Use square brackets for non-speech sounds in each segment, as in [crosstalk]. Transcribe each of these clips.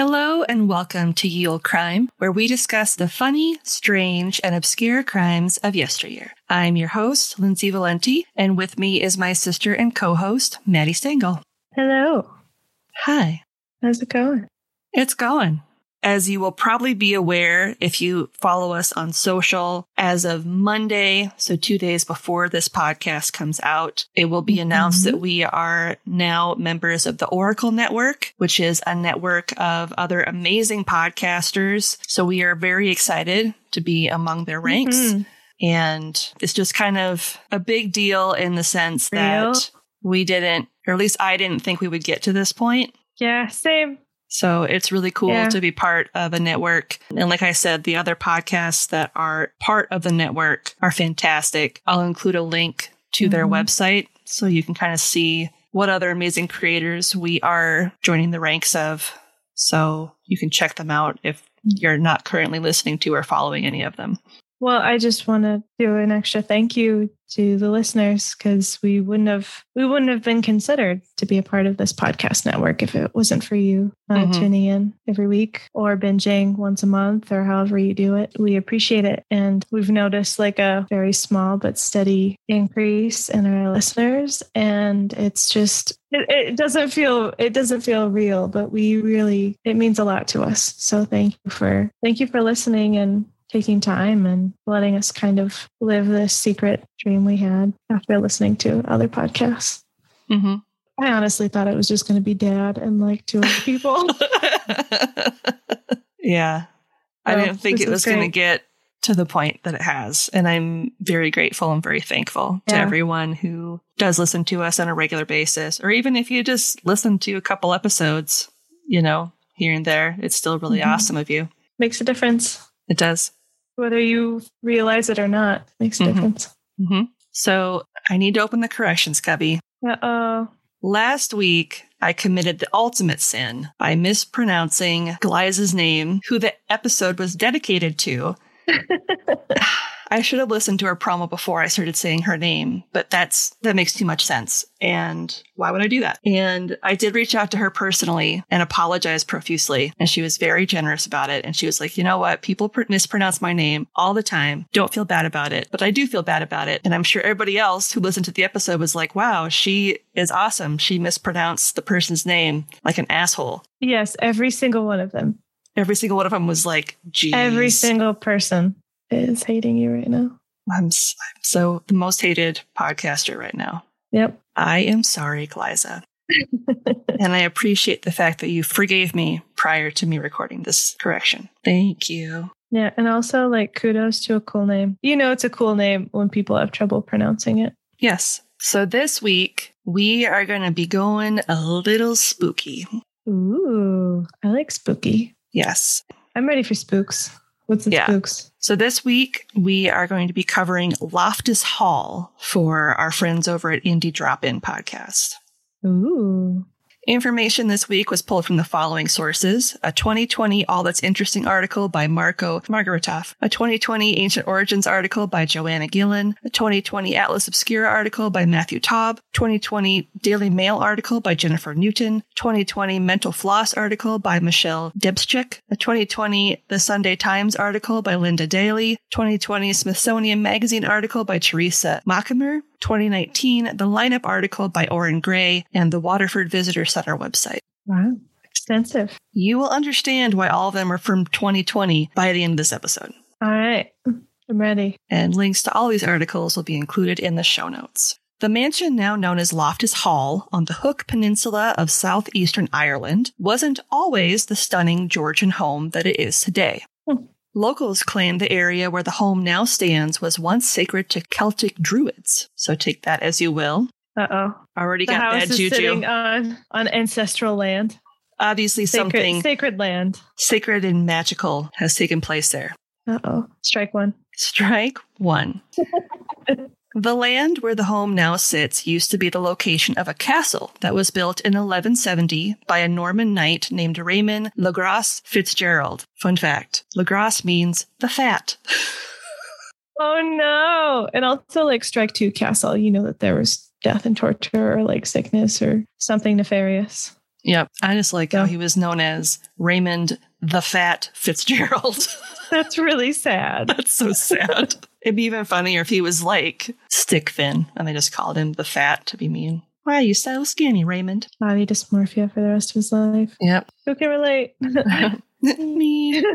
Hello and welcome to Ye Olde Crime, where we discuss the funny, strange, and obscure crimes of yesteryear. I'm your host, Lindsay Valenti, and with me is my sister and co-host, Maddie Stengel. Hello. Hi. How's it going? It's going. As you will probably be aware if you follow us on social, as of Monday, so two days before this podcast comes out, it will be announced that we are now members of the Oracl3 Network, which is a network of other amazing podcasters. So we are very excited to be among their ranks. Mhm. And it's just kind of a big deal in the sense that we didn't, or at least I didn't think we would get to this point. Yeah, same. So it's really cool Yeah. to be part of a network. And like I said, the other podcasts that are part of the network are fantastic. I'll include a link to their Mhm. website so you can kind of see what other amazing creators we are joining the ranks of. So you can check them out if you're not currently listening to or following any of them. Well, I just want to do an extra thank you to the listeners because we wouldn't have we wouldn't have been considered to be a part of this podcast network if it wasn't for you uh, Mhm. tuning in every week or binging once a month or however you do it. We appreciate it, and we've noticed like a very small but steady increase in our listeners, and it's just it, it doesn't feel it doesn't feel real, but we really it means a lot to us. So thank you for thank you for listening and taking time and letting us kind of live this secret dream we had after listening to other podcasts. Mm-hmm. I honestly thought it was just going to be dad and like two other people. [laughs] yeah. I didn't think this it is was going to get to the point that it has. And I'm very grateful and very thankful to everyone who does listen to us on a regular basis, or even if you just listen to a couple episodes, you know, here and there, it's still really Mhm. awesome of you. makes a difference. It does. Whether you realize it or not, makes a Mhm. difference. hmm So I need to open the corrections cubby. Uh oh. Last week, I committed the ultimate sin by mispronouncing Glyza's name, who the episode was dedicated to. [laughs] I should have listened to her promo before I started saying her name, but that's that makes too much sense. And why would I do that? And I did reach out to her personally and apologize profusely, and she was very generous about it. And she was like, "You know what? People pr- mispronounce my name all the time. Don't feel bad about it, but I do feel bad about it." And I'm sure everybody else who listened to the episode was like, "Wow, she is awesome. She mispronounced the person's name like an asshole." Yes, every single one of them. Every single one of them was like, "Geez." Every single person is hating you right now. I'm, so the most hated podcaster right now. Yep. I am sorry, Glyza. [laughs] and I appreciate the fact that you forgave me prior to me recording this correction. Thank you. yeah, and also like kudos to a cool name. You know, it's a cool name when people have trouble pronouncing it. Yes. So this week, we are going to be going a little spooky. Ooh, I like spooky. Yes. I'm ready for spooks. What's the Yeah. spooks? So this week, we are going to be covering Loftus Hall for our friends over at Indie Drop In podcast. Ooh. Information this week was pulled from the following sources. A 2020 All That's Interesting article by Marco Margaritoff, a 2020 Ancient Origins article by Joanna Gillan, a 2020 Atlas Obscura article by Matthew Taub, 2020 Daily Mail article by Jennifer Newton, 2020 Mental Floss article by Michele Debczak, a 2020 The Sunday Times article by Linda Daly, 2020 Smithsonian Magazine article by Theresa Machemer, 2019 The Lineup article by Orrin Grey, and the Waterford Visitor Center website. Wow. Extensive. You will understand why all of them are from 2020 by the end of this episode. All right. I'm ready. And links to all these articles will be included in the show notes. The mansion, now known as Loftus Hall on the Hook Peninsula of southeastern Ireland, wasn't always the stunning Georgian home that it is today. Hmm. Locals claim the area where the home now stands was once sacred to Celtic druids. So take that as you will. Uh oh. Already The got house bad is juju. sitting on on ancestral land, Obviously, sacred, something sacred land. sacred and magical has taken place there. Uh oh. Strike one. Strike one. [laughs] the land where the home now sits used to be the location of a castle that was built in 1170 by a Norman knight named Raymond Legrasse Fitzgerald. Fun fact Legrasse means the fat. [laughs] Oh no! And also like strike two castle. You know that there was death and torture or like sickness or something nefarious. Yep. I just like how he was known as Raymond the Fat Fitzgerald. [laughs] [laughs] That's really sad. That's so sad. [laughs] It'd be even funnier if he was like Stickfin and they just called him the Fat to be mean. Why are you so skinny, Raymond? Body dysmorphia for the rest of his life. Yep. Who can relate? Me. [laughs]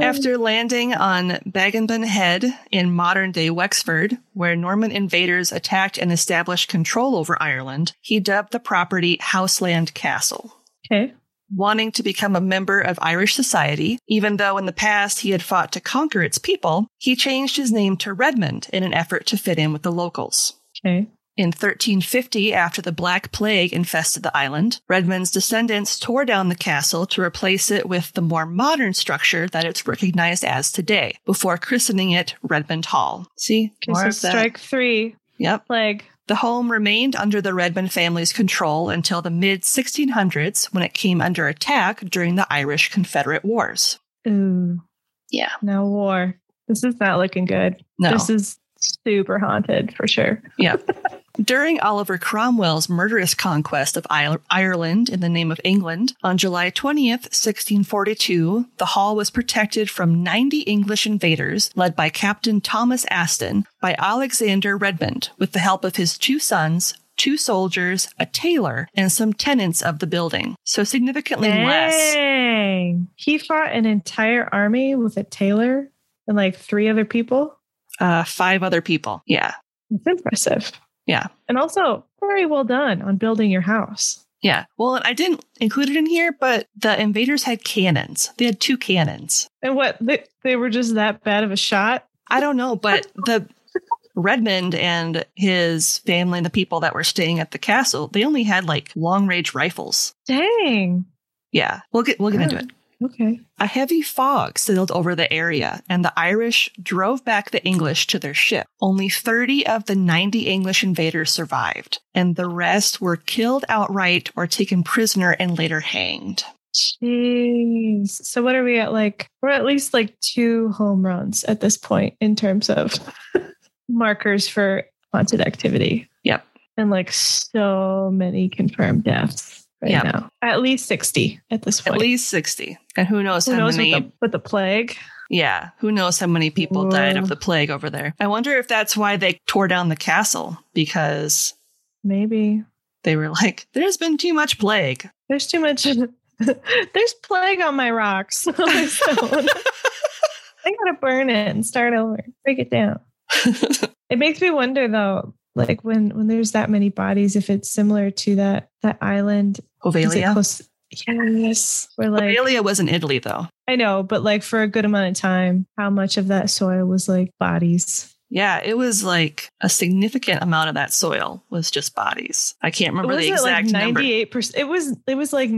After landing on Baginbun Head in modern day Wexford, where Norman invaders attacked and established control over Ireland, he dubbed the property Houseland Castle. okay. Wanting to become a member of Irish society, even though in the past he had fought to conquer its people, he changed his name to Redmond in an effort to fit in with the locals. Okay. In 1350, after the Black Plague infested the island, Redmond's descendants tore down the castle to replace it with the more modern structure that it's recognized as today, before christening it Redmond Hall. See? Okay. More so of that. strike three. Yep. Plague. The home remained under the Redmond family's control until the mid 1600s when it came under attack during the Irish Confederate Wars. Ooh. Yeah. Now war. This is not looking good. No. This is super haunted for sure. [laughs] During Oliver Cromwell's murderous conquest of Ireland in the name of England, on July 20th, 1642, the hall was protected from 90 English invaders led by Captain Thomas Aston by Alexander Redmond with the help of his two sons, two soldiers, a tailor, and some tenants of the building. So significantly less. Dang. He fought an entire army with a tailor and like three other people. Uh, five other people. Yeah. It's impressive. Yeah. And also very well done on building your house. Yeah. Well, I didn't include it in here, but the invaders had cannons. They had two cannons. And what they, they were just that bad of a shot. I don't know, but the Redmond and his family and the people that were staying at the castle, they only had like long range rifles. Dang. Yeah, we'll get we'll get into it. Okay. A heavy fog sailed over the area, and the Irish drove back the English to their ship. Only 30 of the 90 English invaders survived, and the rest were killed outright or taken prisoner and later hanged. Jeez. So what are we at like we're at least like two home runs at this point in terms of [laughs] markers for haunted activity. Yep. And like so many confirmed deaths right Yep. now. At least 60 at this point. At least 60. And who knows Who how knows many with the, with the plague? Yeah, who knows how many people mm. died of the plague over there. I wonder if that's why they tore down the castle because Maybe. they were like, there's been too much plague. There's too much [laughs] there's plague on my rocks. on my stone. I gotta burn it and start over. Break it down. [laughs] It makes me wonder though, like when when there's that many bodies, if it's similar to that that island. is Poveglia. close- Yes. Where like Poveglia was in Italy though. I know, but like for a good amount of time, how much of that soil was like bodies? Yeah, it was like a significant amount of that soil was just bodies. I can't remember was the it like exact number. ninety eight percent? It was it was like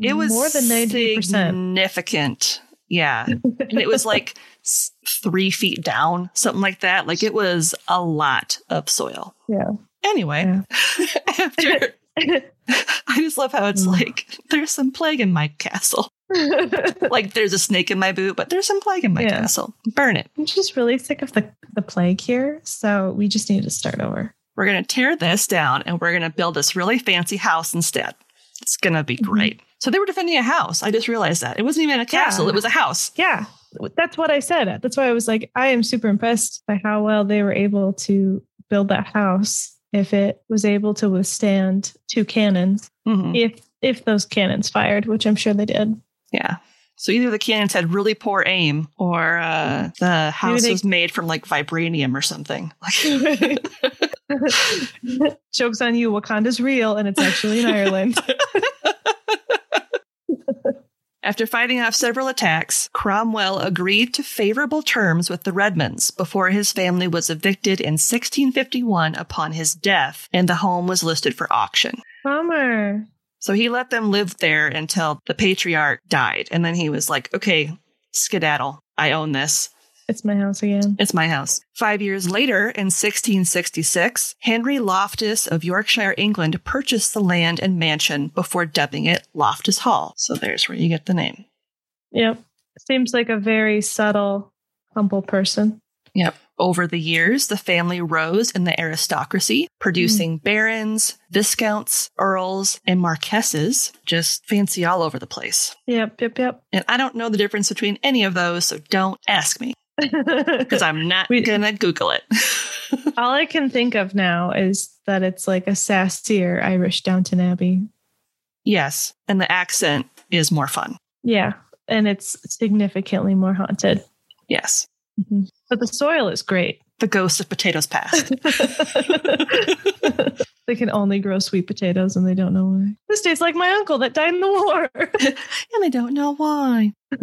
It was more than ninety percent. significant. Yeah, [laughs] and it was like three feet down, something like that. Like it was a lot of soil. Yeah. Anyway, [laughs] after [laughs] I just love how it's Mm. like there's some plague in my castle. [laughs] Like there's a snake in my boot, but there's some plague in my Yeah. castle. Burn it. I'm just really sick of the, the plague here. So we just need to start over. We're gonna tear this down and we're gonna build this really fancy house instead. It's gonna be Mhm. great. So they were defending a house. I just realized that. It wasn't even a castle, Yeah. it was a house. Yeah. That's what I said. That's why I was like, I am super impressed by how well they were able to build that house if it was able to withstand two cannons, Mhm. if if those cannons fired, which I'm sure they did. Yeah. So either the cannons had really poor aim, or uh, the house they- was made from like vibranium or something. [laughs] [laughs] Joke's on you. Wakanda's real and it's actually in [laughs] Ireland. After fighting off several attacks, Cromwell agreed to favorable terms with the Redmonds before his family was evicted in 1651 upon his death, and the home was listed for auction. Bummer. So he let them live there until the patriarch died, and then he was like, okay, skedaddle. I own this. It's my house again. It's my house. Five years later, in 1666, Henry Loftus of Yorkshire, England, purchased the land and mansion before dubbing it Loftus Hall. So there's where you get the name. Yep. Seems like a very subtle, humble person. Yep. Over the years, the family rose in the aristocracy, producing hmm. barons, viscounts, earls, and marquesses, just fancy all over the place. Yep, yep, yep. And I don't know the difference between any of those, so don't ask me because I'm [laughs] not We- gonna Google it. [laughs] All I can think of now is that it's like a sassier Irish Downton Abbey. yes, and the accent is more fun. Yeah. And it's significantly more haunted. Yes. Mm-hmm. But the soil is great. The ghost of potatoes past. [laughs] they can only grow sweet potatoes and they don't know why. This tastes like my uncle that died in the war. [laughs] and I don't know why. [laughs]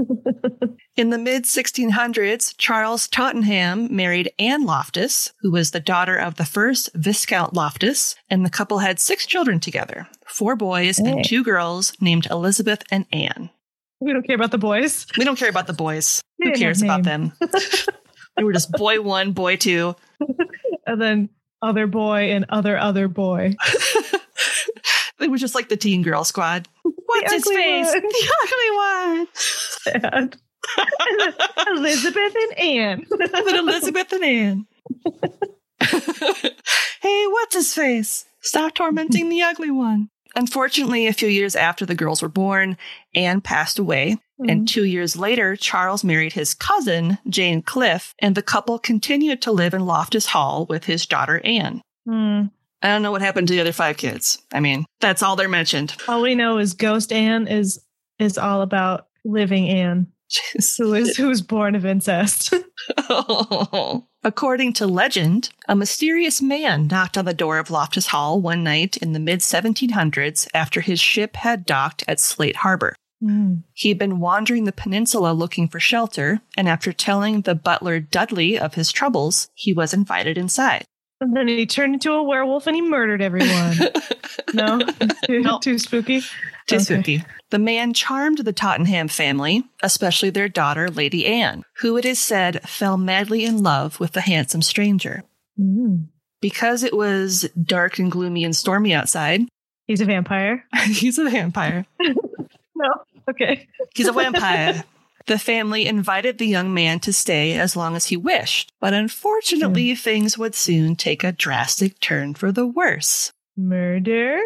In the mid 1600s, Charles Tottenham married Anne Loftus, who was the daughter of the first Viscount Loftus, and the couple had six children together four boys Hey. and two girls named Elizabeth and Anne. we don't care about the boys. We don't care about the boys. Who cares about them? [laughs] they were just boy one, boy two. And then other boy and other other boy. [laughs] It was just like the teen girl squad. What's his face? one. The ugly one. [laughs] Elizabeth and Anne. Elizabeth and Anne. [laughs] hey, what's his face? Stop tormenting the ugly one. Unfortunately, a few years after the girls were born, Anne passed away. And two years later, Charles married his cousin, Jane Cliff, and the couple continued to live in Loftus Hall with his daughter, Anne. Hmm. I don't know what happened to the other five kids. I mean, that's all they're mentioned. All we know is Ghost Anne is is all about living Anne, who is who was born of incest. [laughs] [laughs] According to legend, a mysterious man knocked on the door of Loftus Hall one night in the mid 1700s after his ship had docked at Slade Harbor. Hmm. He'd been wandering the peninsula looking for shelter, and after telling the butler Dudley of his troubles, he was invited inside. And then he turned into a werewolf and he murdered everyone. [laughs] no, too, No. too spooky. Too Okay. spooky. The man charmed the Tottenham family, especially their daughter, Lady Anne, who it is said fell madly in love with the handsome stranger. Mm. Because it was dark and gloomy and stormy outside, He's a vampire. [laughs] he's a vampire. [laughs] No, okay. He's a vampire. [laughs] the family invited the young man to stay as long as he wished, but unfortunately, things would soon take a drastic turn for the worse. Murder.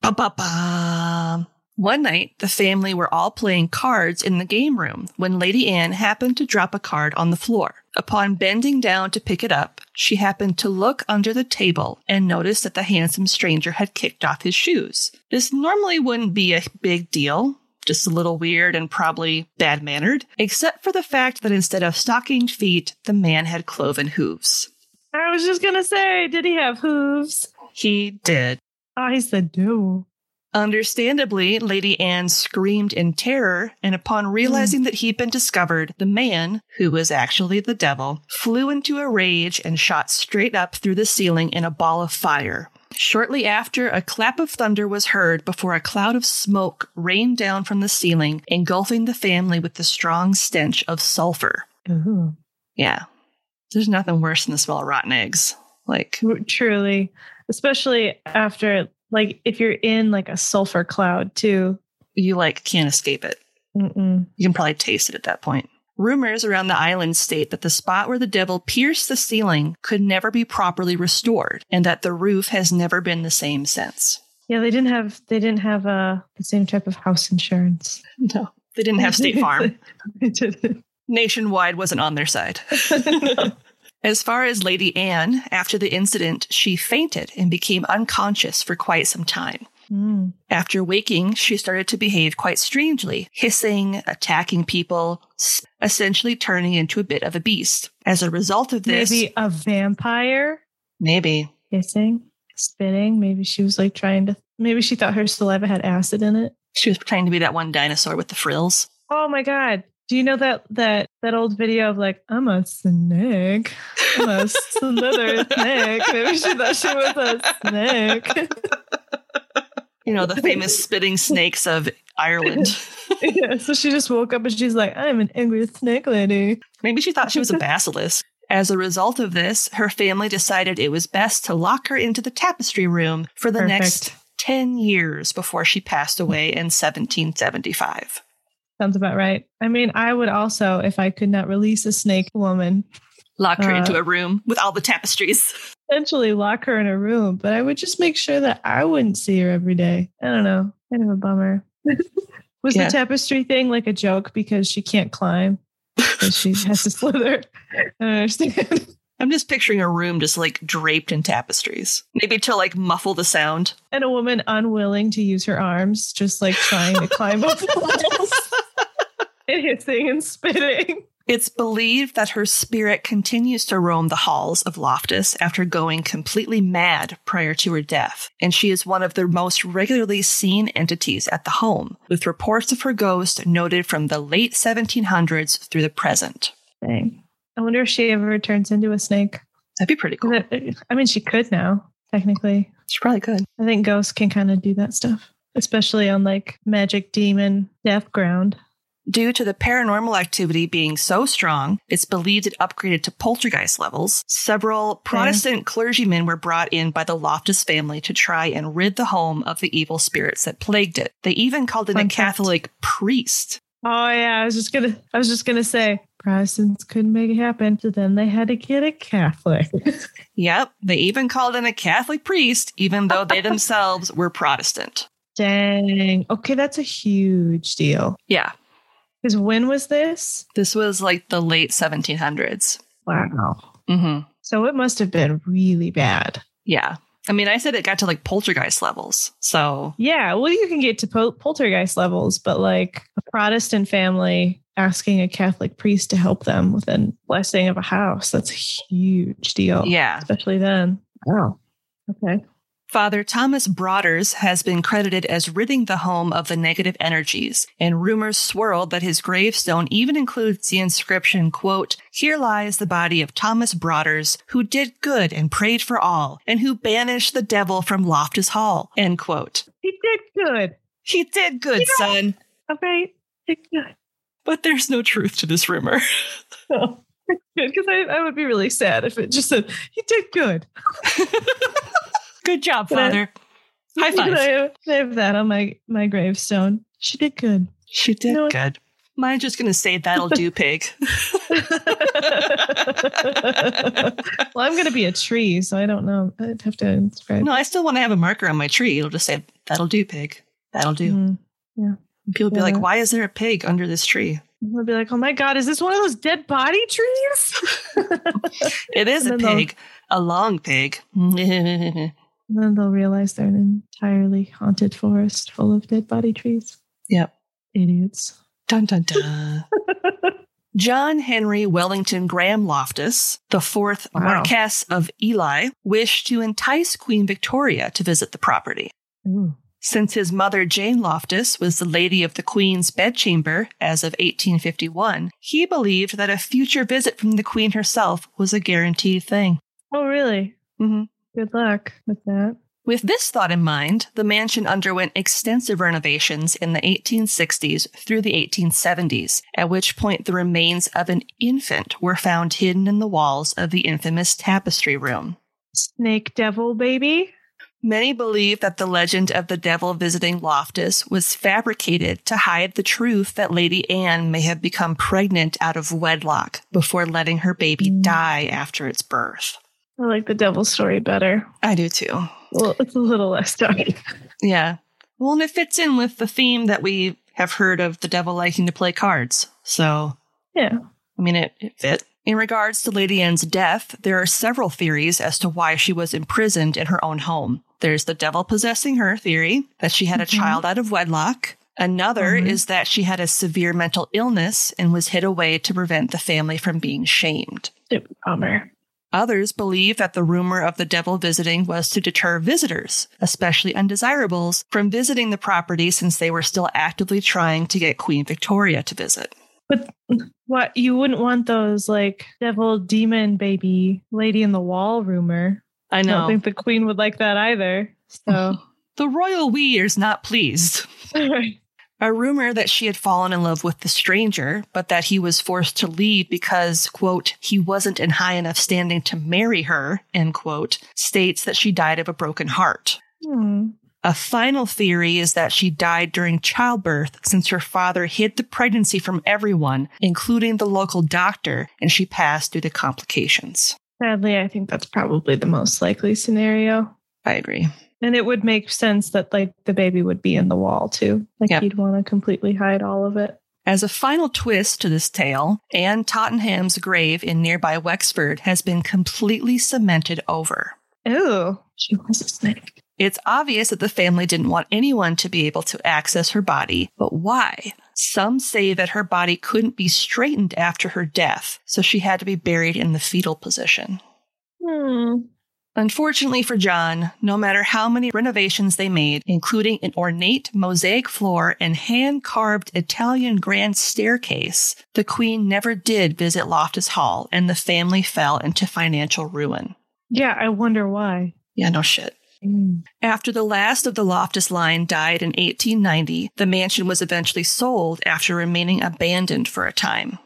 Ba-ba-ba. One night, the family were all playing cards in the game room when Lady Anne happened to drop a card on the floor. Upon bending down to pick it up, she happened to look under the table and noticed that the handsome stranger had kicked off his shoes. This normally wouldn't be a big deal, just a little weird and probably bad mannered, except for the fact that instead of stockinged feet, the man had cloven hooves. I was just gonna say, did he have hooves? He did. Oh, I said no. Understandably, Lady Anne screamed in terror, and upon realizing that he'd been discovered, the man, who was actually the devil, flew into a rage and shot straight up through the ceiling in a ball of fire. Shortly after, a clap of thunder was heard before a cloud of smoke rained down from the ceiling, engulfing the family with the strong stench of sulfur. Ooh. Yeah. There's nothing worse than the smell of rotten eggs. Like, Truly, especially after like if you're in like a sulfur cloud too. you like can't escape it. Mm-mm. You can probably taste it at that point. Rumors around the island state that the spot where the devil pierced the ceiling could never be properly restored, and that the roof has never been the same since. Yeah, they didn't have they didn't have uh, the same type of house insurance. [laughs] No, they didn't have State Farm. [laughs] Nationwide wasn't on their side. [laughs] As far as Lady Anne, after the incident, she fainted and became unconscious for quite some time. Mm. After waking, she started to behave quite strangely, hissing, attacking people, essentially turning into a bit of a beast. As a result of this, Maybe a vampire maybe hissing, spitting. Maybe she was like trying to. Maybe she thought her saliva had acid in it. she was pretending to be that one dinosaur with the frills. Oh my god! Do you know that that that old video of like I'm a snake, I'm a slither snake? Maybe she thought she was a snake. [laughs] You know, the famous spitting snakes of Ireland. [laughs] yeah, so she just woke up and she's like, I'm an angry snake lady. Maybe she thought she was a basilisk. As a result of this, her family decided it was best to lock her into the tapestry room for the Perfect. next 10 years before she passed away in 1775. Sounds about right. I mean, I would also, if I could not release a snake woman, Lock her Uh, into a room with all the tapestries. [laughs] essentially lock her in a room, but I would just make sure that I wouldn't see her every day. I don't know. Kind of a bummer. [laughs] Was Yeah. the tapestry thing like a joke because she can't climb? Because she has to slither. [laughs] I don't understand. I'm just picturing a room just like draped in tapestries. Maybe to like muffle the sound. And a woman unwilling to use her arms, just like trying to climb up walls and hissing and spitting. It's believed that her spirit continues to roam the halls of Loftus after going completely mad prior to her death, and she is one of the most regularly seen entities at the home, with reports of her ghost noted from the late 1700s through the present. Dang. I wonder if she ever turns into a snake. That'd be pretty cool. I mean, she could now, technically. She probably could. I think ghosts can kind of do that stuff, especially on like magic demon death ground. Due to the paranormal activity being so strong, it's believed it upgraded to poltergeist levels. Several Protestant clergymen were brought in by the Loftus family to try and rid the home of the evil spirits that plagued it. They even called in a fact. Catholic priest. Oh yeah, I was just gonna I was just gonna say Protestants couldn't make it happen, so then they had to get a Catholic. [laughs] Yep, they even called in a Catholic priest, even though they [laughs] themselves were Protestant. Dang. Okay, that's a huge deal. Yeah, Because when was this? this was like the late 1700s. Wow. hmm So it must have been really bad. Yeah. I mean, I said it got to like poltergeist levels. So, Yeah, well, you can get to pol- poltergeist levels, but like a Protestant family asking a Catholic priest to help them with a blessing of a house, that's a huge deal. yeah. Especially then. Wow. Okay. Father Thomas Broaders has been credited as ridding the home of the negative energies, and rumors swirled that his gravestone even includes the inscription, quote, Here lies the body of Thomas Broaders, who did good and prayed for all, and who banished the devil from Loftus Hall, end quote. He did good. He did good, son. All right. Did good. But there's no truth to this rumor. [laughs] Good. Because I, I would be really sad if it just said, he did good. [laughs] Good job, Father. High Can I, five. have- I have that on my, my gravestone? She did good. She did know what? good. Mine's just going to say, That'll do, [laughs] pig. [laughs] well, I'm going to be a tree, so I don't know. I'd have to inscribe. no, I still want to have a marker on my tree. It'll just say, That'll do, pig. That'll do. Mm. And people be like, why is there a pig under this tree? I'll be like, oh my God, is this one of those dead body trees? [laughs] It is a And they'll- pig, a long pig. And then they'll realize they're an entirely haunted forest full of dead body trees. Yep. Idiots. dun dun dun. [laughs] John Henry Wellington Graham Loftus, the fourth Wow. Marquess of Ely, wished to entice Queen Victoria to visit the property. Ooh. Since his mother Jane Loftus was the lady of the Queen's bedchamber as of 1851, he believed that a future visit from the Queen herself was a guaranteed thing. Oh, really? Mhm. Good luck with that. With this thought in mind, the mansion underwent extensive renovations in the 1860s through the 1870s, at which point the remains of an infant were found hidden in the walls of the infamous tapestry room. Snake devil baby. Many believe that the legend of the devil visiting Loftus was fabricated to hide the truth that Lady Anne may have become pregnant out of wedlock before letting her baby Mm. die after its birth. I like the devil story better. I do too. Well, it's a little less dark. Yeah. Well, and it fits in with the theme that we have heard of the devil liking to play cards. So, Yeah. I mean, it, it fit. In regards to Lady Anne's death, there are several theories as to why she was imprisoned in her own home. There's the devil possessing her theory, that she had a Mhm. child out of wedlock. Another Mhm. is that she had a severe mental illness and was hid away to prevent the family from being shamed. Bummer. Others believe that the rumor of the devil visiting was to deter visitors, especially undesirables, from visiting the property since they were still actively trying to get Queen Victoria to visit. But what you wouldn't want those like devil demon baby lady in the wall rumor. I I know. don't think the queen would like that either. So [laughs] the royal we is not pleased. [laughs] A rumor that she had fallen in love with the stranger, but that he was forced to leave because, quote, he wasn't in high enough standing to marry her, end quote, states that she died of a broken heart. Hmm. A final theory is that she died during childbirth since her father hid the pregnancy from everyone, including the local doctor, and she passed due to complications. Sadly, I think that's probably the most likely scenario. I agree. And it would make sense that like the baby would be in the wall too. Like Yep. you'd want to completely hide all of it. As a final twist to this tale, Anne Tottenham's grave in nearby Wexford has been completely cemented over. Ooh, she was a snake. It's obvious that the family didn't want anyone to be able to access her body, but why? Some say that her body couldn't be straightened after her death, so she had to be buried in the fetal position. Hmm. Unfortunately for John, no matter how many renovations they made, including an ornate mosaic floor and hand carved Italian grand staircase, the Queen never did visit Loftus Hall and the family fell into financial ruin. Yeah, I wonder why. Yeah, no shit. Mm. After the last of the Loftus line died in 1890, the mansion was eventually sold after remaining abandoned for a time.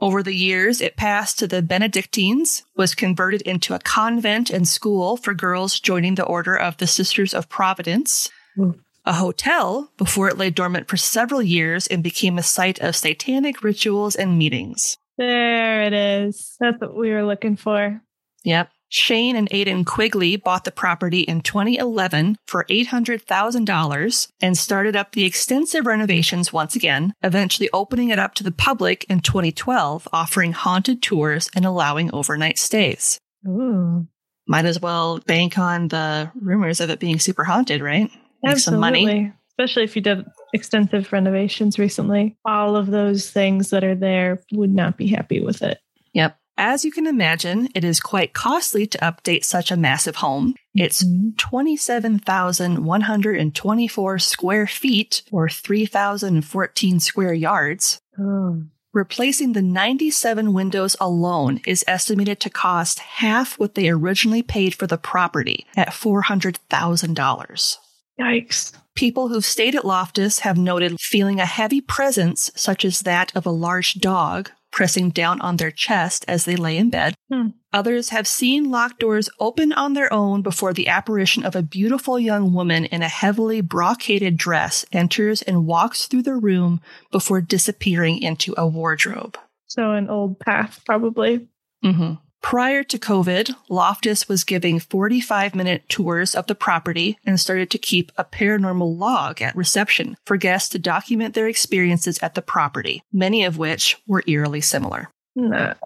Over the years, it passed to the Benedictines, was converted into a convent and school for girls joining the Order of the Sisters of Providence, Ooh. a hotel before it lay dormant for several years and became a site of satanic rituals and meetings. There it is. That's what we were looking for. Yep. Shane and Aidan Quigley bought the property in 2011 for $800,000 and started up the extensive renovations once again, eventually opening it up to the public in 2012, offering haunted tours and allowing overnight stays. Ooh. Might as well bank on the rumors of it being super haunted, right? Make some money. Absolutely. Especially if you did extensive renovations recently. All of those things that are there would not be happy with it. Yep. As you can imagine, it is quite costly to update such a massive home. It's Mhm. 27,124 square feet or 3,014 square yards. Oh. Replacing the 97 windows alone is estimated to cost half what they originally paid for the property at $400,000. Yikes. People who've stayed at Loftus have noted feeling a heavy presence, such as that of a large dog pressing down on their chest as they lay in bed. Hmm. Others have seen locked doors open on their own before the apparition of a beautiful young woman in a heavily brocaded dress enters and walks through the room before disappearing into a wardrobe. So an old path, probably. hmm Prior to COVID, Loftus was giving 45 minute tours of the property and started to keep a paranormal log at reception for guests to document their experiences at the property, many of which were eerily similar.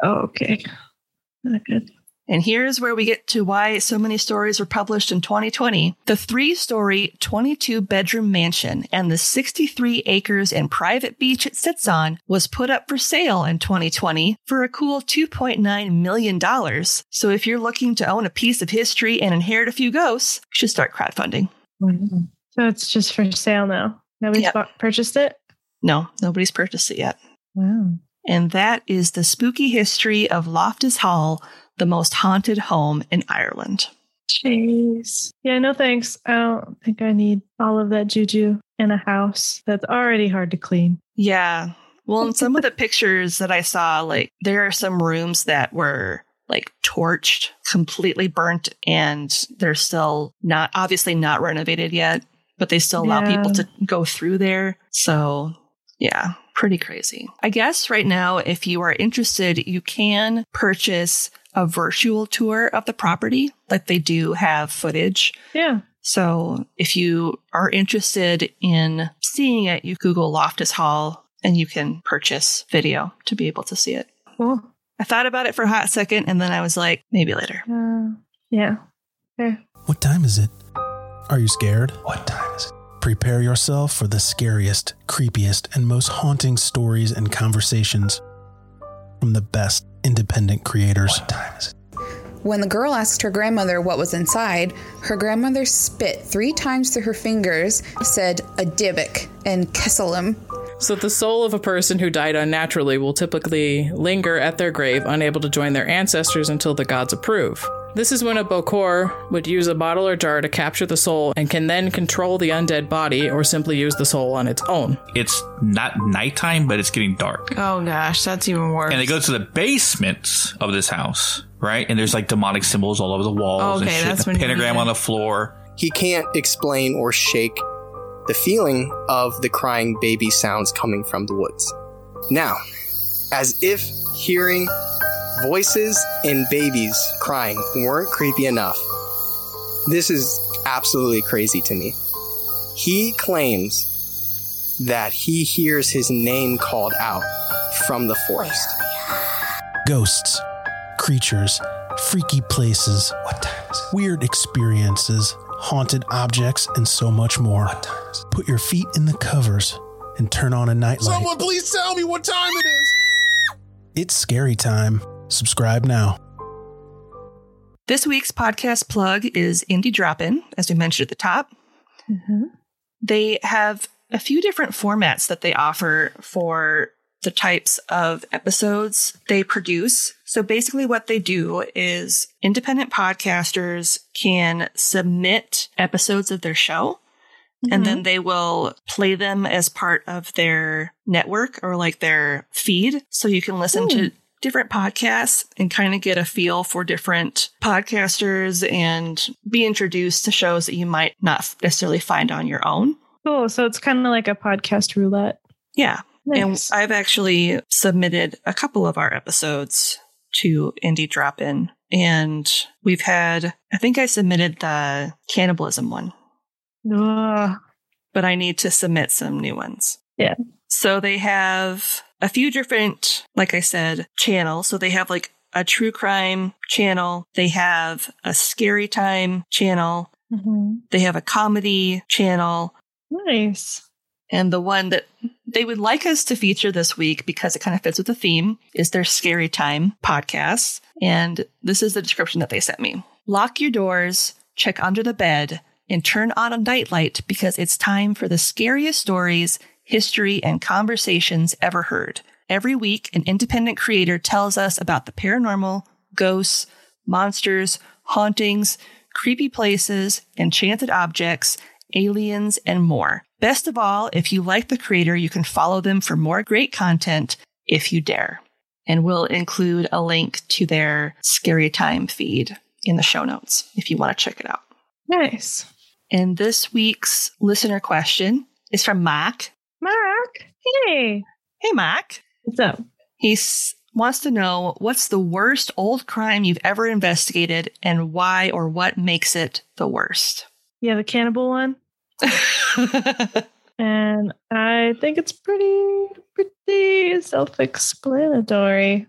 Okay. Not good. And here's where we get to why so many stories were published in 2020. The three story, 22 bedroom mansion and the 63 acres and private beach it sits on was put up for sale in 2020 for a cool $2.9 million. So if you're looking to own a piece of history and inherit a few ghosts, you should start crowdfunding. So it's just for sale now. Nobody's Yep. bought, purchased it? No, nobody's purchased it yet. Wow. And that is the spooky history of Loftus Hall, the most haunted home in Ireland. Jeez. Yeah, no thanks. I don't think I need all of that juju in a house that's already hard to clean. Yeah. Well, in some of the [laughs] pictures that I saw, like there are some rooms that were like torched, completely burnt, and they're still not obviously not renovated yet, but they still allow Yeah. people to go through there. So, yeah, pretty crazy. I guess right now, if you are interested, you can purchase a virtual tour of the property. Like they do have footage. Yeah. So if you are interested in seeing it, you Google Loftus Hall and you can purchase video to be able to see it. Cool. I thought about it for a hot second and then I was like, maybe later. Uh, yeah. Fair. What time is it? Are you scared? What time is it? Prepare yourself for the scariest, creepiest, and most haunting stories and conversations from the best independent creators. What time is it? When the girl asked her grandmother what was inside, her grandmother spit three times through her fingers, said a dybbuk and kesselim. So the soul of a person who died unnaturally will typically linger at their grave, unable to join their ancestors until the gods approve. This is when a Bokor would use a bottle or jar to capture the soul and can then control the undead body or simply use the soul on its own. It's not nighttime, but it's getting dark. Oh gosh, that's even worse. And they go to the basements of this house, right? And there's like demonic symbols all over the walls Okay, and shit, that's and when a pentagram on the floor. He can't explain or shake the feeling of the crying baby sounds coming from the woods. Now, as if hearing voices and babies crying weren't creepy enough, this is absolutely crazy to me. He claims that he hears his name called out from the forest. Ghosts, creatures, freaky places, weird experiences, haunted objects, and so much more. Put your feet in the covers and turn on a nightlight. Someone please tell me what time it is. It's scary time. Subscribe now. This week's podcast plug is Indie Drop In, as we mentioned at the top. Mm-hmm. They have a few different formats that they offer for the types of episodes they produce. So basically, what they do is independent podcasters can submit episodes of their show. And then they will play them as part of their network or like their feed. So you can listen to different podcasts and kind of get a feel for different podcasters and be introduced to shows that you might not necessarily find on your own. Cool. So it's kind of like a podcast roulette. Yeah. Nice. And I've actually submitted a couple of our episodes to Indie Drop In. And we've had, I think I submitted the cannibalism one, Ugh. but I need to submit some new ones. Yeah. So they have a few different, like I said, channels. So they have like a true crime channel, they have a scary time channel, Mhm. they have a comedy channel, Nice. And the one that they would like us to feature this week because it kind of fits with the theme is their Scary Time podcast. And this is the description that they sent me Lock your doors, check under the bed, and turn on a nightlight because it's time for the scariest stories, history, and conversations ever heard. Every week, an independent creator tells us about the paranormal, ghosts, monsters, hauntings, creepy places, enchanted objects, aliens, and more. Best of all, if you like the creator, you can follow them for more great content if you dare. And we'll include a link to their Scary Time feed in the show notes if you want to check it out. Nice. And this week's listener question is from Mac. Mark. Hey. Hey, Mac. What's up? He wants to know what's the worst old crime you've ever investigated and why or what makes it the worst. Yeah, the cannibal one. [laughs] And I think it's pretty, pretty self explanatory.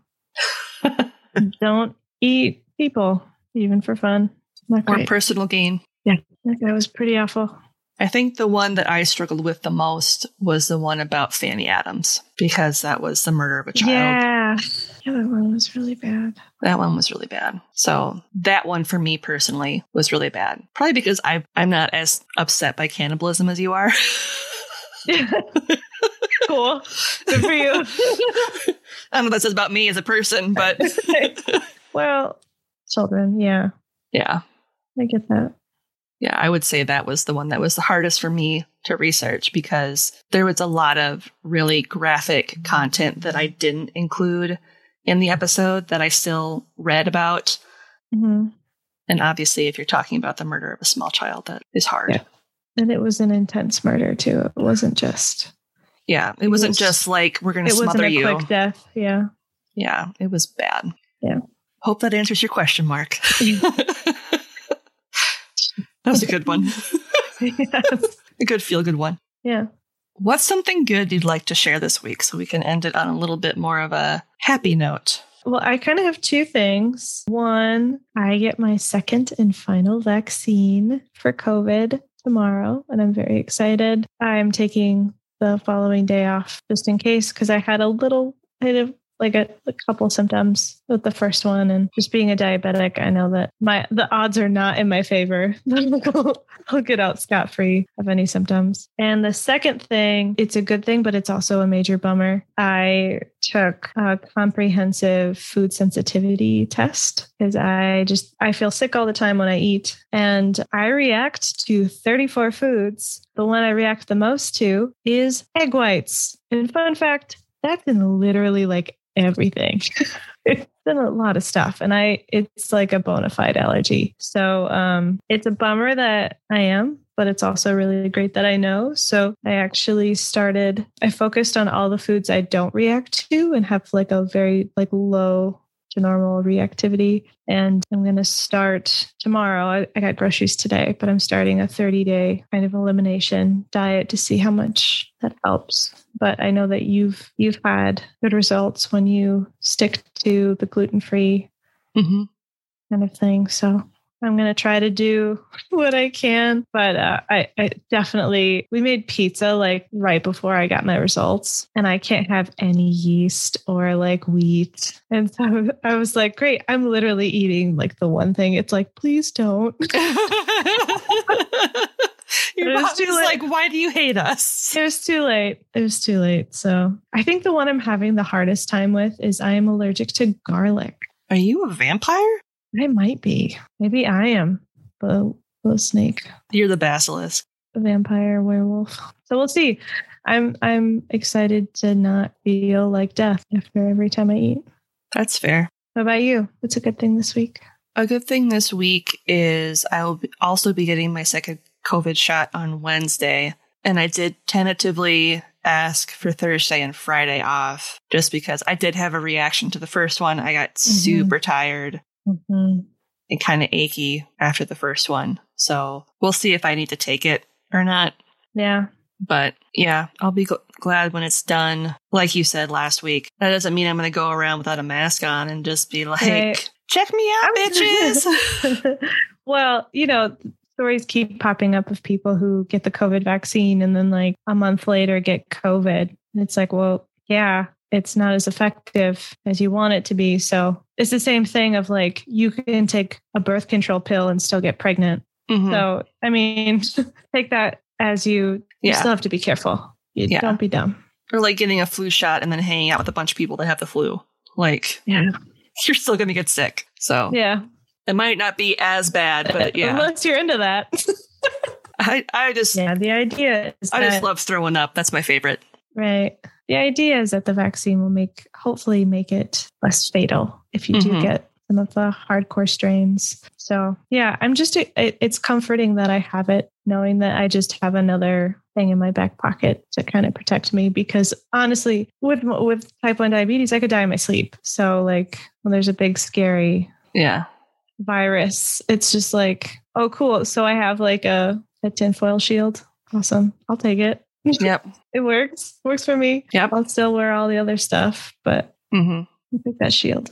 [laughs] Don't eat people, even for fun. Not or great. personal gain. yeah, that guy was pretty awful. I think the one that I struggled with the most was the one about Fanny Adams because that was the murder of a child. Yeah. Yeah, that one was really bad. That one was really bad. So that one for me personally was really bad. Probably because I I'm not as upset by cannibalism as you are. [laughs] cool. Good for you. [laughs] I don't know what that says about me as a person, but [laughs] well, children. Yeah, yeah. I get that. Yeah, I would say that was the one that was the hardest for me to research because there was a lot of really graphic content that I didn't include in the episode that I still read about. hmm And obviously, if you're talking about the murder of a small child, that is hard. Yeah. And it was an intense murder too. It wasn't just. Yeah, it wasn't was- just like we're going It to wasn't smother a you. quick death. Yeah. Yeah, it was bad. Yeah. Hope that answers your question, Mark. [laughs] [laughs] that was a good one. [laughs] yes. A good feel good one. Yeah. What's something good you'd like to share this week so we can end it on a little bit more of a happy note? Well, I kind of have two things. One, I get my second and final vaccine for COVID tomorrow, and I'm very excited. I'm taking the following day off just in case because I had a little bit of like a, a couple symptoms with the first one and just being a diabetic i know that my the odds are not in my favor [laughs] i'll get out scot-free of any symptoms. And the second thing it's a good thing but it's also a major bummer. I took a comprehensive food sensitivity test because i just i feel sick all the time when i eat. And i react to 34 foods. The one i react the most to is egg whites. And fun fact that's in literally like everything. [laughs] it's been a lot of stuff and I it's like a bona fide allergy. So um it's a bummer that I am, but it's also really great that I know. So I actually started I focused on all the foods I don't react to and have like a very like low to normal reactivity. And I'm going to start tomorrow. I, I, got groceries today, but I'm starting a 30 day kind of elimination diet to see how much that helps. But I know that you've you've had good results when you stick to the gluten free mm-hmm. kind of thing. So I'm going to try to do [laughs] what I can, but uh, I, I, definitely, we made pizza like right before I got my results, and I can't have any yeast or like wheat. And so I was like, great, I'm literally eating like the one thing. It's like, please don't. [laughs] [laughs] [laughs] Your body's like, why do you hate us? It was too late. It was too late. So I think the one I'm having the hardest time with is I am allergic to garlic. Are you a vampire? I might be. Maybe I am the, the snake. You're the basilisk. The vampire werewolf. So we'll see. I'm I'm excited to not feel like death after every time I eat. That's fair. What about you? What's a good thing this week? A good thing this week is I will also be getting my second COVID shot on Wednesday. And I did tentatively ask for Thursday and Friday off just because I did have a reaction to the first one. I got mm-hmm. super tired mm-hmm. and kind of achy after the first one. So we'll see if I need to take it or not. Yeah. But yeah, I'll be gl- glad when it's done. Like you said last week, that doesn't mean I'm going to go around without a mask on and just be like, right. check me out, bitches. [laughs] well, you know, stories keep popping up of people who get the COVID vaccine and then like a month later get COVID. And it's like, well, yeah, it's not as effective as you want it to be. So it's the same thing of like you can take a birth control pill and still get pregnant. Mm-hmm. So I mean, [laughs] take that as you. You yeah. still have to be careful. You yeah. don't be dumb. Or like getting a flu shot and then hanging out with a bunch of people that have the flu. Like, yeah, [laughs] you're still going to get sick. So yeah, it might not be as bad, but [laughs] yeah, unless you're into that. [laughs] I I just yeah. The idea is I just love throwing up. That's my favorite. Right. The idea is that the vaccine will make hopefully make it less fatal if you mm-hmm. do get some of the hardcore strains. So, yeah, I'm just, it, it's comforting that I have it, knowing that I just have another thing in my back pocket to kind of protect me. Because honestly, with, with type 1 diabetes, I could die in my sleep. So, like, when there's a big, scary yeah virus, it's just like, oh, cool. So I have like a, a tinfoil shield. Awesome. I'll take it. [laughs] Yep. it works. Works for me. Yep. I'll still wear all the other stuff, but mm-hmm. I'll take that shield.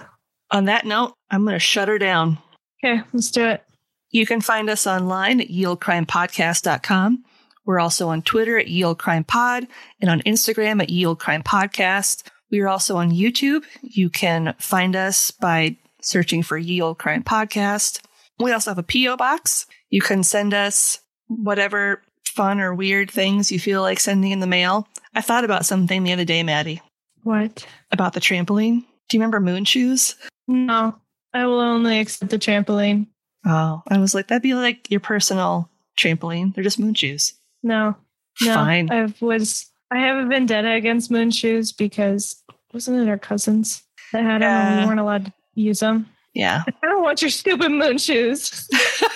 On that note, I'm going to shut her down. Okay, let's do it. You can find us online at yeoldecrimepodcast.com. We're also on Twitter at yeoldecrimepod and on Instagram at yeoldecrimepodcast. We are also on YouTube. You can find us by searching for Ye Olde Crime Podcast. We also have a P.O. box. You can send us whatever fun or weird things you feel like sending in the mail. I thought about something the other day, Maddie. What? About the trampoline. Do you remember moon shoes? No, I will only accept the trampoline. Oh, I was like, that'd be like your personal trampoline. They're just moon shoes. No, no. Fine. I was. I have a vendetta against moon shoes because wasn't it our cousins that had them and we weren't allowed to use them? Yeah. [laughs] I don't want your stupid moon shoes. [laughs] I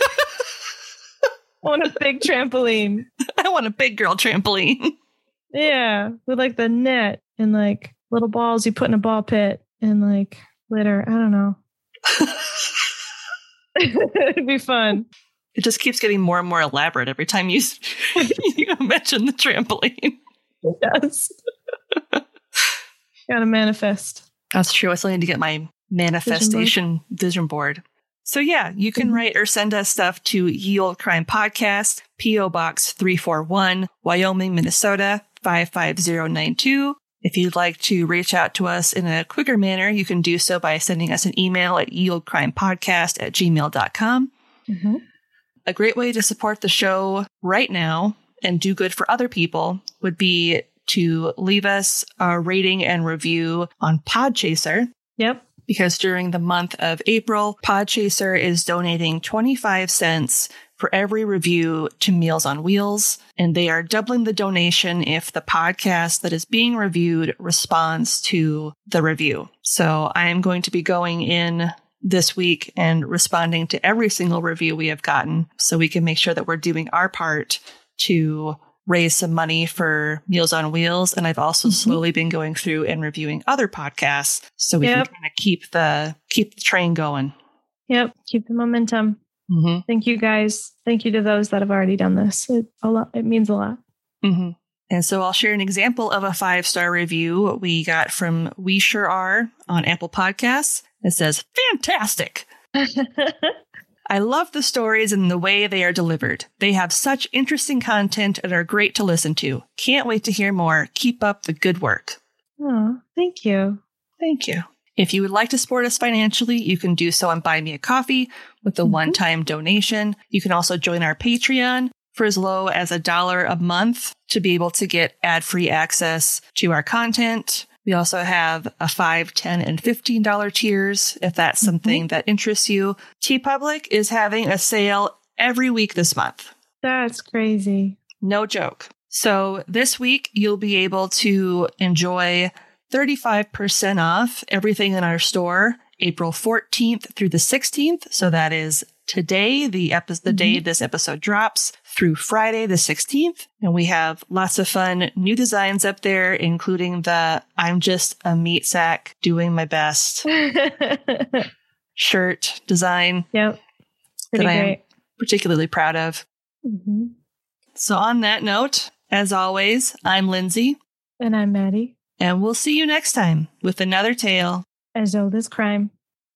want a big trampoline. I want a big girl trampoline. Yeah, with like the net and like little balls you put in a ball pit and like litter. I don't know. [laughs] It'd be fun. It just keeps getting more and more elaborate every time you, you mention the trampoline. It does. Gotta manifest. That's true. I still need to get my manifestation vision board. So yeah, you can Mhm. write or send us stuff to Ye Olde Crime Podcast, P.O. Box 341, Wyoming, Minnesota 55092. If you'd like to reach out to us in a quicker manner, you can do so by sending us an email at yeoldecrimepodcast at gmail.com. Mhm. A great way to support the show right now and do good for other people would be to leave us a rating and review on Podchaser Yep. Because during the month of April, Podchaser is donating 25 cents for every review to Meals on Wheels, and they are doubling the donation if the podcast that is being reviewed responds to the review. So I am going to be going in this week and responding to every single review we have gotten so we can make sure that we're doing our part to raise some money for Meals on Wheels. And I've also Mhm. slowly been going through and reviewing other podcasts so we Yep. can kind of keep the keep the train going. Yep. Keep the momentum. Mm-hmm. Thank you guys. Thank you to those that have already done this. It a lot. It means a lot. Mm-hmm. And so I'll share an example of a five star review we got from We Sure Are on Apple Podcasts. It says, Fantastic. [laughs] I love the stories and the way they are delivered. They have such interesting content and are great to listen to. Can't wait to hear more. Keep up the good work. oh, thank you. Thank you. If you would like to support us financially, you can do so on Buy Me a Coffee with a Mhm. one time donation. You can also join our Patreon for as low as a dollar a month to be able to get ad free access to our content. We also have a $5, 10 and $15 tiers if that's mm-hmm. something that interests you. TeePublic is having a sale every week this month. That's crazy. No joke. So this week, you'll be able to enjoy 35% off everything in our store April 14th through the 16th. So that is today, the epi- the day mm-hmm. this episode drops through Friday the 16th. And we have lots of fun new designs up there, including the I'm just a meat sack doing my best [laughs] shirt design Pretty That I am- particularly proud of. hmm So on that note, as always, I'm Lindsay. And I'm Maddie. And we'll see you next time with another tale As old as crime.